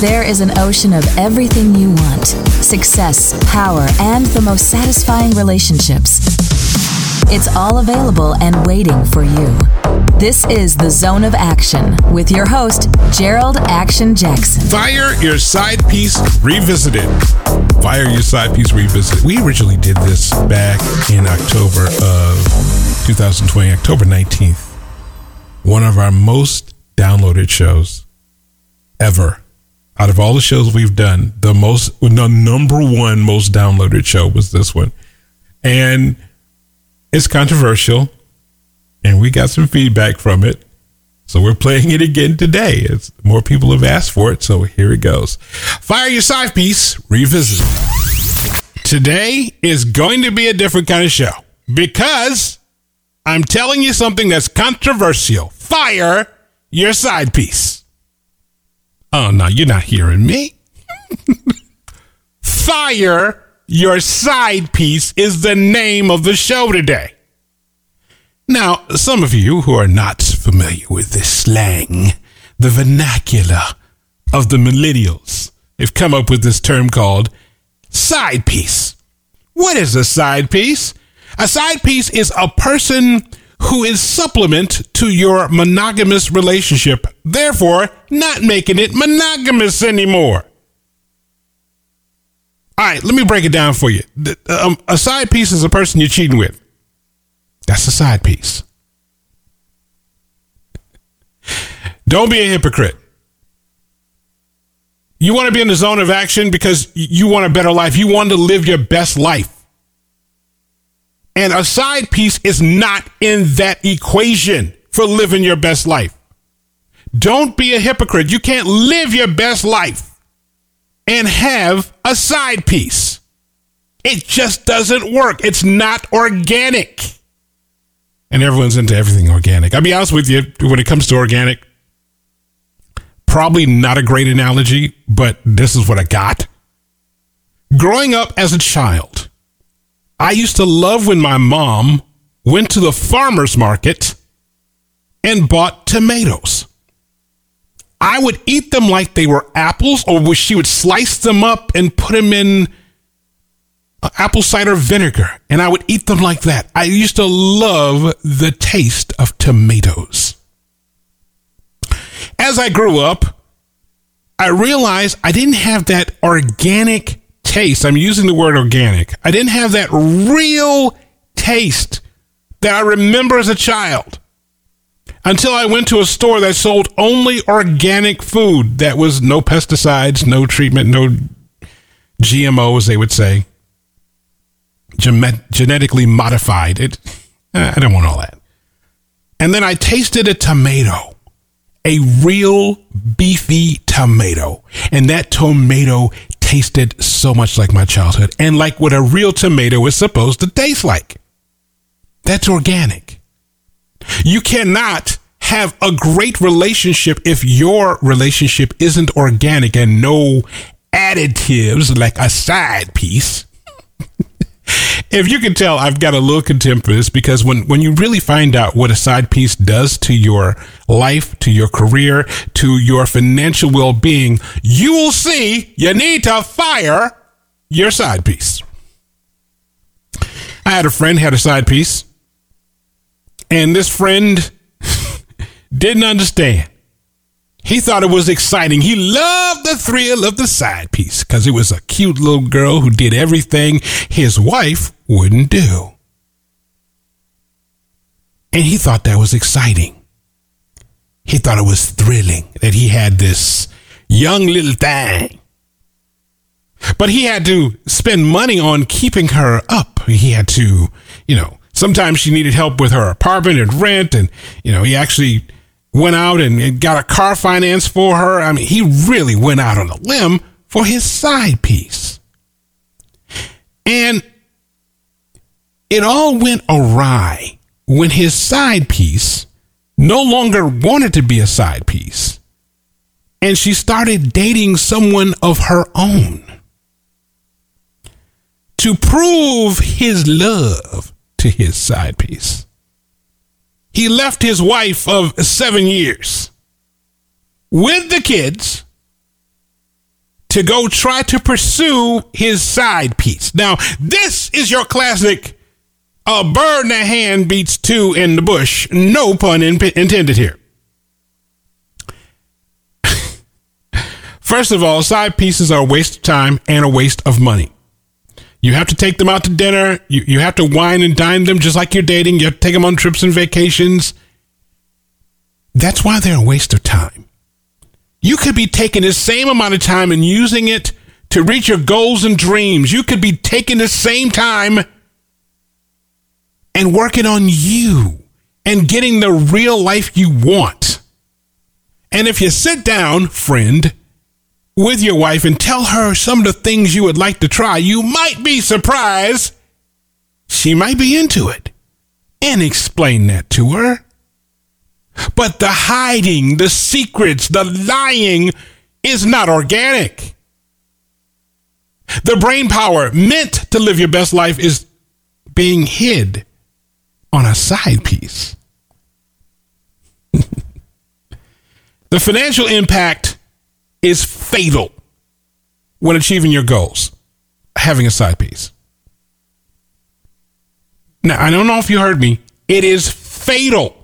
There is an ocean of everything you want success, power, and the most satisfying relationships. It's all available and waiting for you. This is the Zone of Action with your host, Jerold Action Jackson. Fire Your Side Piece Revisited. Fire Your Side Piece Revisited. We originally did this back in October of 2020, October 19th. One of our most downloaded shows ever out of all the shows we've done, the most, the number one most downloaded show was this one. And it's controversial, and we got some feedback from it. So we're playing it again today. It's, more people have asked for it, so here it goes. Fire your side piece, revisit. Today is going to be a different kind of show because I'm telling you something that's controversial. Fire your side piece. Oh, no, you're not hearing me. Fire Your Side Piece is the name of the show today. Now, some of you who are not familiar with this slang, the vernacular of the millennials, have come up with this term called side piece. What is a side piece? A side piece is a person who is supplement to your monogamous relationship, therefore not making it monogamous anymore. All right, let me break it down for you. Um, a side piece is a person you're cheating with. That's a side piece. Don't be a hypocrite. You want to be in the zone of action because you want a better life. You want to live your best life. And a side piece is not in that equation for living your best life. Don't be a hypocrite. You can't live your best life and have a side piece. It just doesn't work. It's not organic. And everyone's into everything organic. I'll be honest with you, when it comes to organic, probably not a great analogy, but this is what I got. Growing up as a child, I used to love when my mom went to the farmer's market and bought tomatoes. I would eat them like they were apples, or she would slice them up and put them in uh, apple cider vinegar, and I would eat them like that. I used to love the taste of tomatoes. As I grew up, I realized I didn't have that organic taste. I'm using the word organic. I didn't have that real taste that I remember as a child until I went to a store that sold only organic food that was no pesticides, no treatment, no GMOs, they would say. genetically modified. It, eh, I don't want all that. And then I tasted a tomato, a real beefy tomato. And that tomato tasted so much like my childhood and like what a real tomato is supposed to taste like. That's organic. You cannot have a great relationship if your relationship isn't organic and no additives like a side piece if you can tell, I've got a little contempt for this because when, when you really find out what a side piece does to your life, to your career, to your financial well being, you will see you need to fire your side piece. I had a friend had a side piece, and this friend didn't understand. He thought it was exciting. He loved the thrill of the side piece because it was a cute little girl who did everything his wife wouldn't do. And he thought that was exciting. He thought it was thrilling that he had this young little thing. But he had to spend money on keeping her up. He had to, you know, sometimes she needed help with her apartment and rent. And, you know, he actually went out and, got a car finance for her. I mean, he really went out on a limb for his side piece. And it all went awry when his side piece no longer wanted to be a side piece. And she started dating someone of her own. To prove his love to his side piece he left his wife of seven years with the kids to go try to pursue his side piece. Now, this is your classic a bird in the hand beats two in the bush. No pun in- intended here. First of all, side pieces are a waste of time and a waste of money. You have to take them out to dinner. You, you have to wine and dine them just like you're dating. You have to take them on trips and vacations. That's why they're a waste of time. You could be taking the same amount of time and using it to reach your goals and dreams. You could be taking the same time and working on you and getting the real life you want. And if you sit down, friend, with your wife and tell her some of the things you would like to try, you might be surprised she might be into it. And explain that to her. But the hiding, the secrets, the lying is not organic. The brain power meant to live your best life is being hid on a side piece. the financial impact is fatal when achieving your goals, having a side piece. Now, I don't know if you heard me. It is fatal.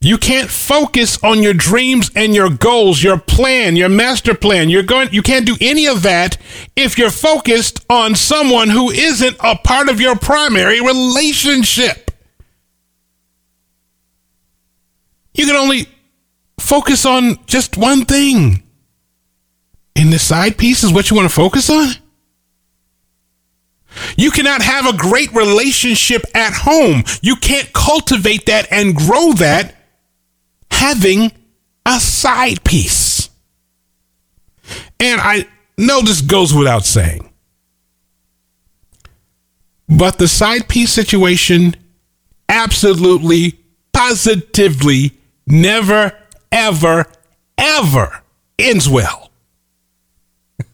You can't focus on your dreams and your goals, your plan, your master plan. You're going you can't do any of that if you're focused on someone who isn't a part of your primary relationship. You can only focus on just one thing. And the side piece is what you want to focus on? You cannot have a great relationship at home. You can't cultivate that and grow that having a side piece. And I know this goes without saying. But the side piece situation absolutely, positively never, ever, ever ends well.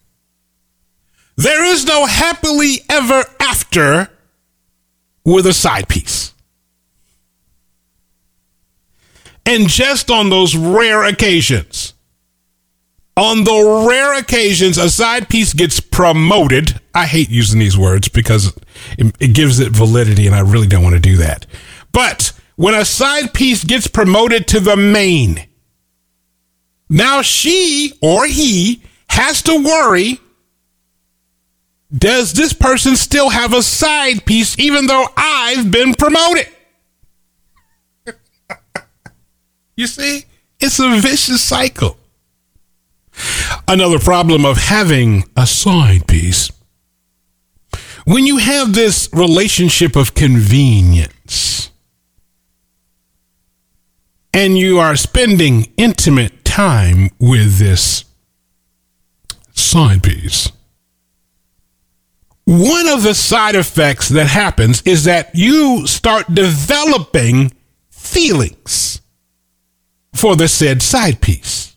There is no happily ever after with a side piece. And just on those rare occasions, on the rare occasions a side piece gets promoted, I hate using these words because it, it gives it validity and I really don't want to do that. But when a side piece gets promoted to the main, now she or he has to worry does this person still have a side piece even though I've been promoted? You see, it's a vicious cycle. Another problem of having a side piece. When you have this relationship of convenience and you are spending intimate time with this side piece, one of the side effects that happens is that you start developing feelings for the said side piece.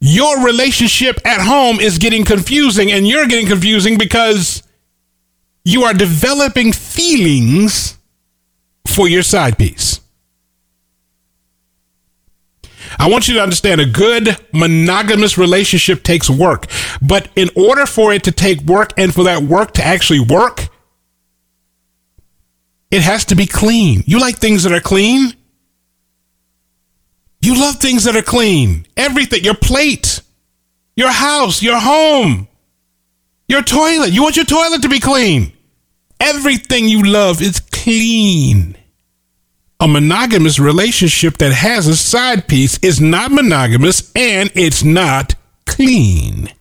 Your relationship at home is getting confusing, and you're getting confusing because you are developing feelings for your side piece. I want you to understand a good monogamous relationship takes work. But in order for it to take work and for that work to actually work, it has to be clean. You like things that are clean? You love things that are clean. Everything, your plate, your house, your home, your toilet. You want your toilet to be clean. Everything you love is clean. A monogamous relationship that has a side piece is not monogamous and it's not clean.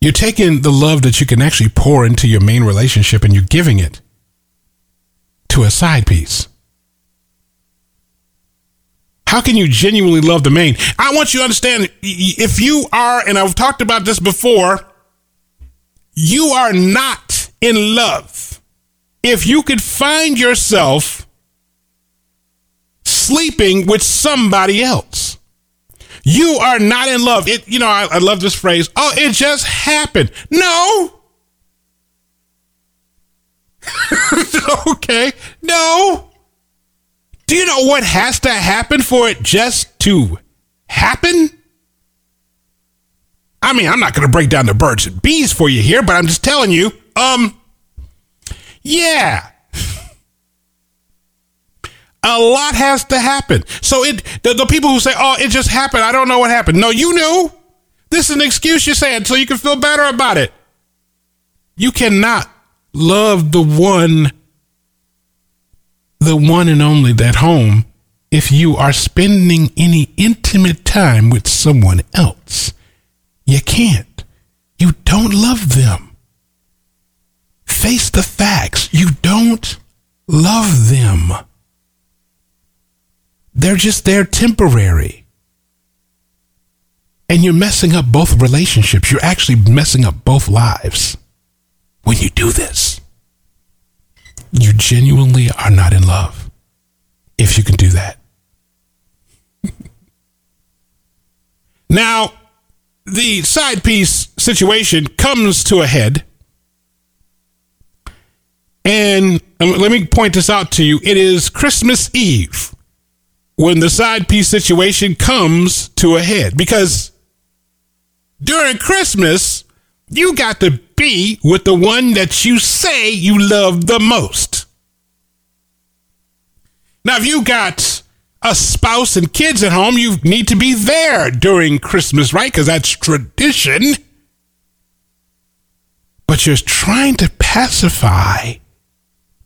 You're taking the love that you can actually pour into your main relationship and you're giving it to a side piece. How can you genuinely love the main? I want you to understand if you are, and I've talked about this before, you are not in love. If you could find yourself sleeping with somebody else, you are not in love. It, you know, I, I love this phrase. Oh, it just happened. No, okay. No. Do you know what has to happen for it just to happen? I mean, I'm not going to break down the birds and bees for you here, but I'm just telling you, um, yeah. A lot has to happen. So it the, the people who say, "Oh, it just happened. I don't know what happened." No, you knew. This is an excuse you're saying so you can feel better about it. You cannot love the one the one and only that home if you are spending any intimate time with someone else. You can't. You don't love them. Face the facts. You don't love them. They're just there temporary. And you're messing up both relationships. You're actually messing up both lives when you do this. You genuinely are not in love if you can do that. now, the side piece situation comes to a head. And um, let me point this out to you. It is Christmas Eve when the side piece situation comes to a head because during Christmas, you got to be with the one that you say you love the most. Now, if you got a spouse and kids at home, you need to be there during Christmas, right? Because that's tradition. But you're trying to pacify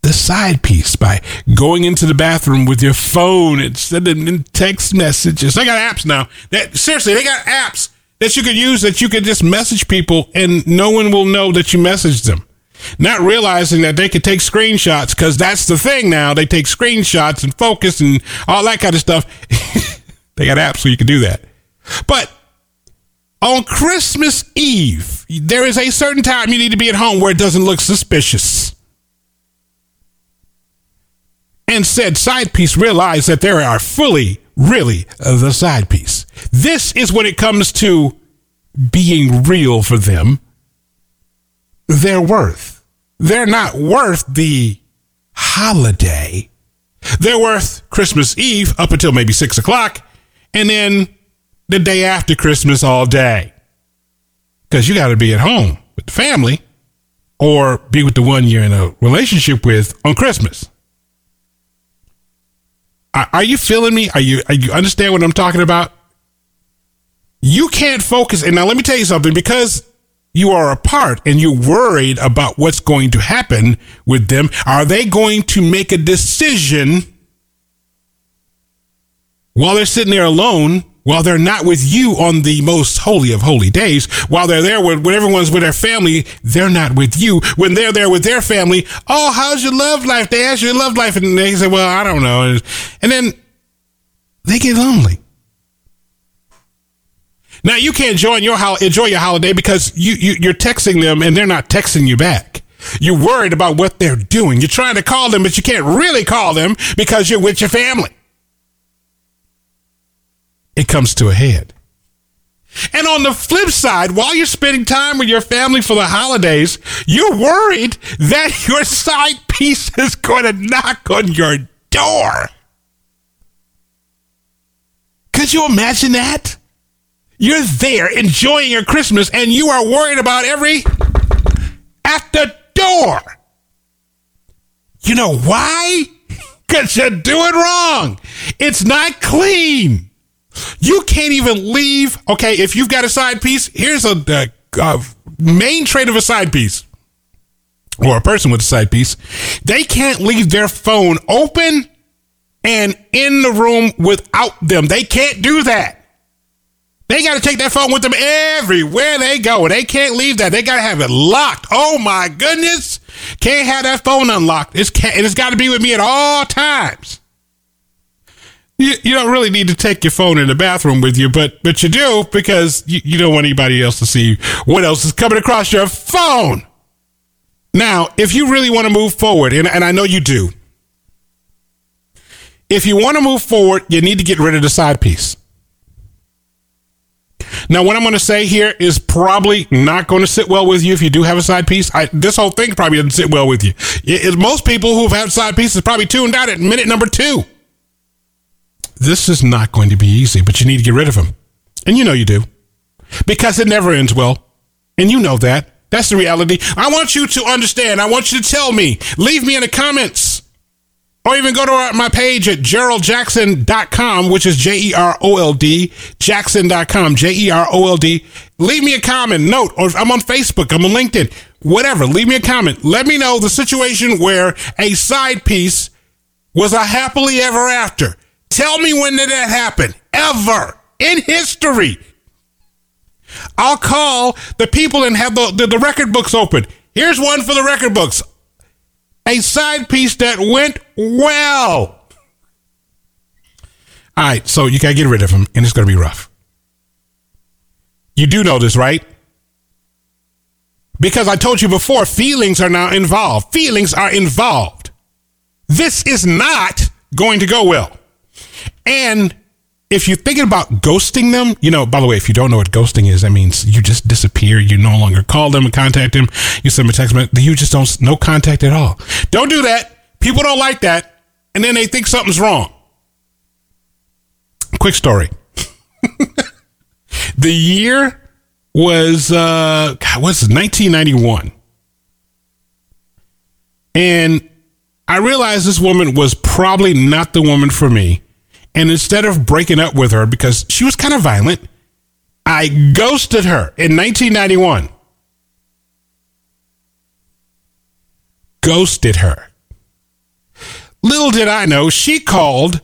the side piece by going into the bathroom with your phone and sending text messages. They got apps now. That seriously, they got apps that you could use that you could just message people and no one will know that you messaged them. Not realizing that they could take screenshots because that's the thing now. They take screenshots and focus and all that kind of stuff. they got apps so you can do that. But on Christmas Eve, there is a certain time you need to be at home where it doesn't look suspicious. And said side piece realize that there are fully, really, the side piece. This is when it comes to being real for them. Their worth. They're not worth the holiday. They're worth Christmas Eve up until maybe six o'clock, and then the day after Christmas all day. Because you got to be at home with the family or be with the one you're in a relationship with on Christmas. Are, you feeling me? Are you, are you understand what I'm talking about? You can't focus. And now let me tell you something because you are apart and you're worried about what's going to happen with them. Are they going to make a decision while they're sitting there alone, while they're not with you on the most holy of holy days, while they're there with, when everyone's with their family, they're not with you. When they're there with their family, oh, how's your love life? They ask your love life and they say, well, I don't know. And then they get lonely. Now you can't join your ho- enjoy your holiday because you, you you're texting them and they're not texting you back. You're worried about what they're doing. You're trying to call them, but you can't really call them because you're with your family. It comes to a head. And on the flip side, while you're spending time with your family for the holidays, you're worried that your side piece is going to knock on your door. Could you imagine that? You're there enjoying your Christmas and you are worried about every at the door. You know why? Because you're doing wrong. It's not clean. You can't even leave. Okay, if you've got a side piece, here's a, a, a main trait of a side piece or a person with a side piece. They can't leave their phone open and in the room without them. They can't do that. They got to take that phone with them everywhere they go. They can't leave that. They got to have it locked. Oh my goodness. Can't have that phone unlocked. It's and it's got to be with me at all times. You, you don't really need to take your phone in the bathroom with you, but but you do because you, you don't want anybody else to see what else is coming across your phone. Now, if you really want to move forward, and, and I know you do, if you want to move forward, you need to get rid of the side piece. Now, what I'm going to say here is probably not going to sit well with you if you do have a side piece. I, this whole thing probably doesn't sit well with you. It, it, most people who've had side pieces probably tuned out at minute number two. This is not going to be easy, but you need to get rid of him. And you know you do. Because it never ends well. And you know that. That's the reality. I want you to understand. I want you to tell me. Leave me in the comments. Or even go to my page at jeroldjackson.com, which is J E R O L D, jackson.com, J E R O L D. Leave me a comment, note, or I'm on Facebook, I'm on LinkedIn, whatever. Leave me a comment. Let me know the situation where a side piece was a happily ever after. Tell me when did that happen? Ever in history. I'll call the people and have the, the, the record books open. Here's one for the record books. A side piece that went well. All right, so you got to get rid of him, and it's going to be rough. You do know this, right? Because I told you before, feelings are now involved. Feelings are involved. This is not going to go well. And if you're thinking about ghosting them, you know, by the way, if you don't know what ghosting is, that means you just disappear. You no longer call them and contact them. You send them a text message. You just don't, no contact at all. Don't do that. People don't like that. And then they think something's wrong. Quick story. the year was, uh, God, what's it, 1991. And I realized this woman was probably not the woman for me. And instead of breaking up with her because she was kind of violent, I ghosted her in 1991. Ghosted her. Little did I know, she called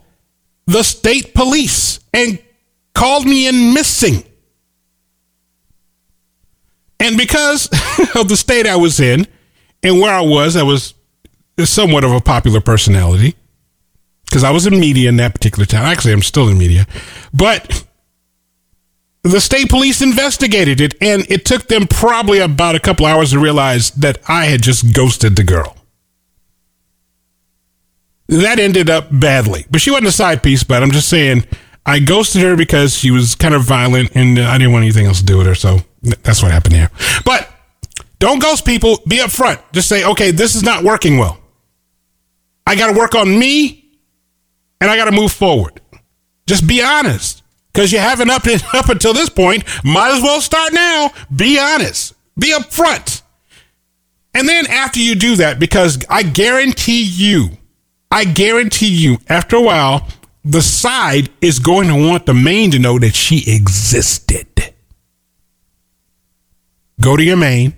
the state police and called me in missing. And because of the state I was in and where I was, I was somewhat of a popular personality because I was in media in that particular time. Actually, I'm still in media, but the state police investigated it, and it took them probably about a couple hours to realize that I had just ghosted the girl. That ended up badly, but she wasn't a side piece. But I'm just saying, I ghosted her because she was kind of violent, and I didn't want anything else to do with her. So that's what happened here. But don't ghost people. Be upfront. Just say, okay, this is not working well. I got to work on me and I got to move forward. Just be honest because you haven't up, up until this point. Might as well start now. Be honest, be upfront. And then after you do that, because I guarantee you, I guarantee you, after a while, the side is going to want the main to know that she existed. Go to your main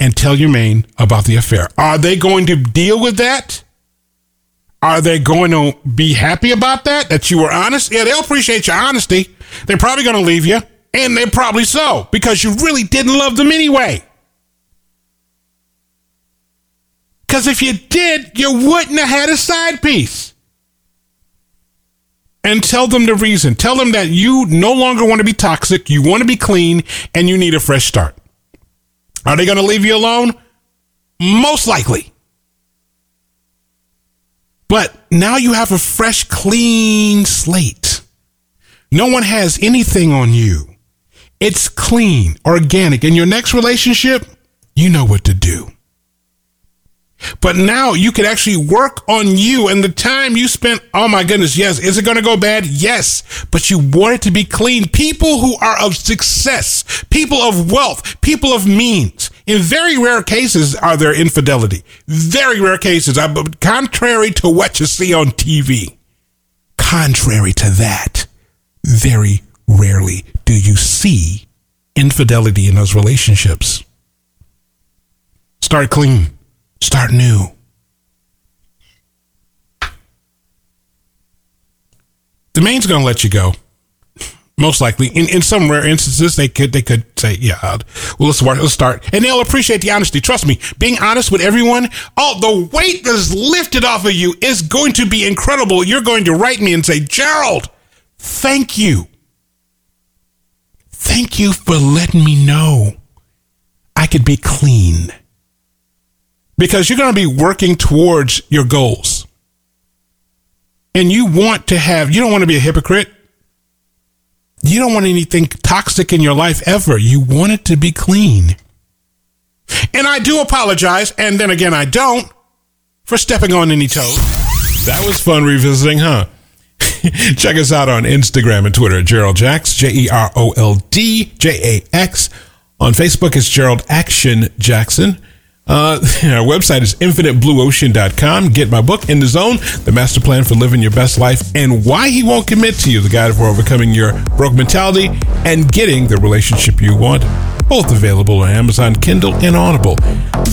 and tell your main about the affair. Are they going to deal with that? Are they going to be happy about that? That you were honest? Yeah, they'll appreciate your honesty. They're probably going to leave you, and they're probably so because you really didn't love them anyway. Because if you did, you wouldn't have had a side piece. And tell them the reason. Tell them that you no longer want to be toxic, you want to be clean, and you need a fresh start. Are they going to leave you alone? Most likely. But now you have a fresh, clean slate. No one has anything on you. It's clean, organic. In your next relationship, you know what to do. But now you can actually work on you and the time you spent. Oh my goodness. Yes. Is it going to go bad? Yes. But you want it to be clean. People who are of success, people of wealth, people of means. In very rare cases are there infidelity. Very rare cases. Contrary to what you see on TV. Contrary to that, very rarely do you see infidelity in those relationships. Start clean. Start new. The main's going to let you go. Most likely, in, in some rare instances, they could they could say, "Yeah, uh, well, let's work, let's start," and they'll appreciate the honesty. Trust me, being honest with everyone, all the weight that is lifted off of you is going to be incredible. You're going to write me and say, jerold thank you, thank you for letting me know I could be clean." because you're going to be working towards your goals. And you want to have, you don't want to be a hypocrite. You don't want anything toxic in your life ever. You want it to be clean. And I do apologize, and then again, I don't, for stepping on any toes. That was fun revisiting, huh? Check us out on Instagram and Twitter at Jerold Jax, J E R O L D J A X. On Facebook, it's Jerold Action Jackson. Uh, our website is infiniteblueocean.com. Get my book, In the Zone, The Master Plan for Living Your Best Life and Why He Won't Commit to You, the guide for overcoming your broke mentality and getting the relationship you want. Both available on Amazon, Kindle, and Audible.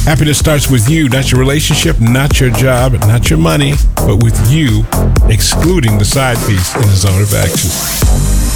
Happiness starts with you, not your relationship, not your job, not your money, but with you, excluding the side piece in the zone of action.